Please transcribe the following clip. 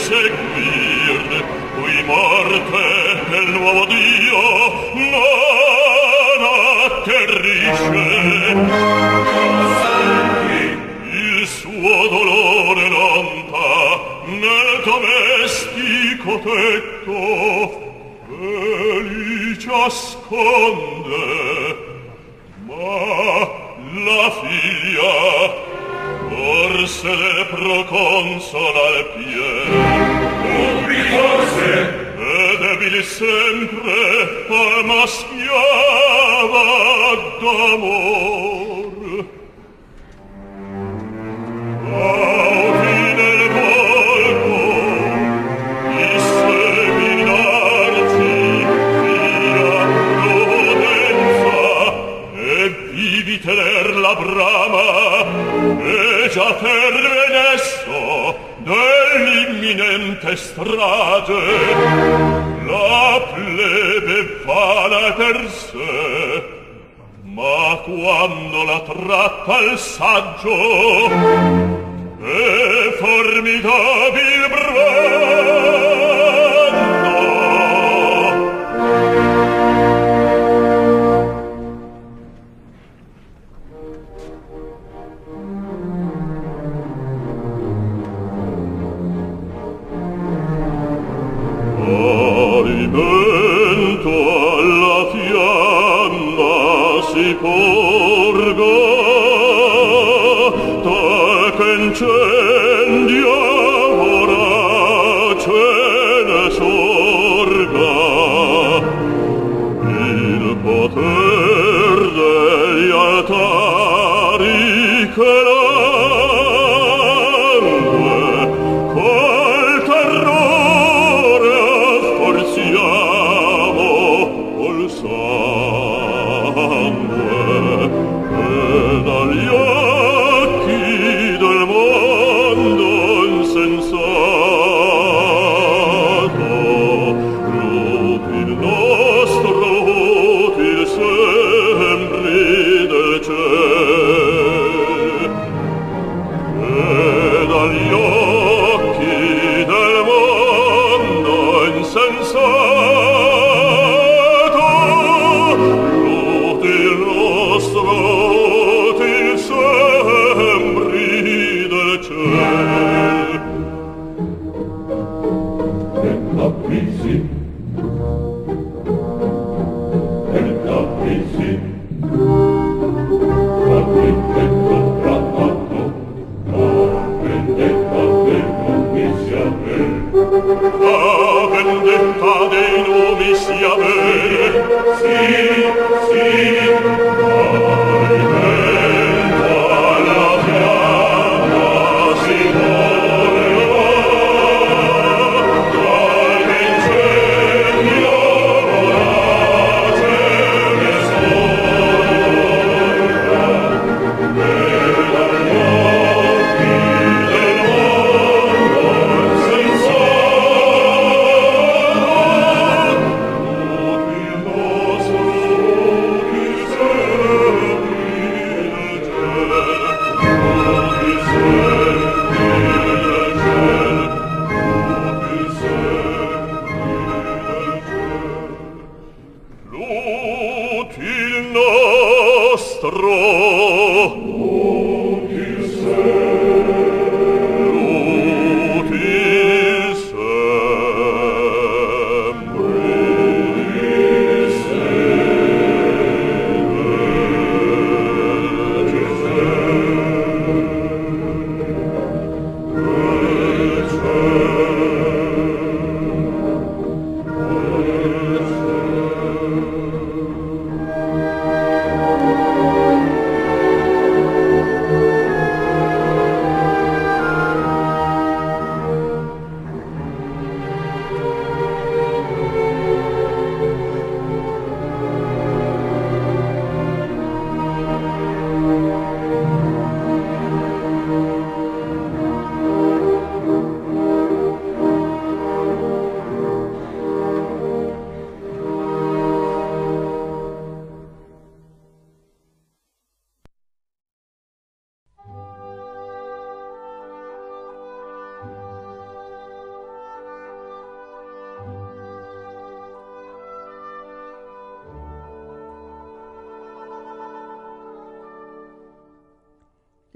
seguir cui morte nel nuovo Dio non atterrisce. Senti il suo dolore lampa nel domestico tetto e li ciasconde ma la figlia Orsele proconsol al pie. Ubiose Ed ebili sempre Alma schiava d'amore strade la plebe fa la terse ma quando la tratta il saggio è formidabile bravo Oh. Cristo.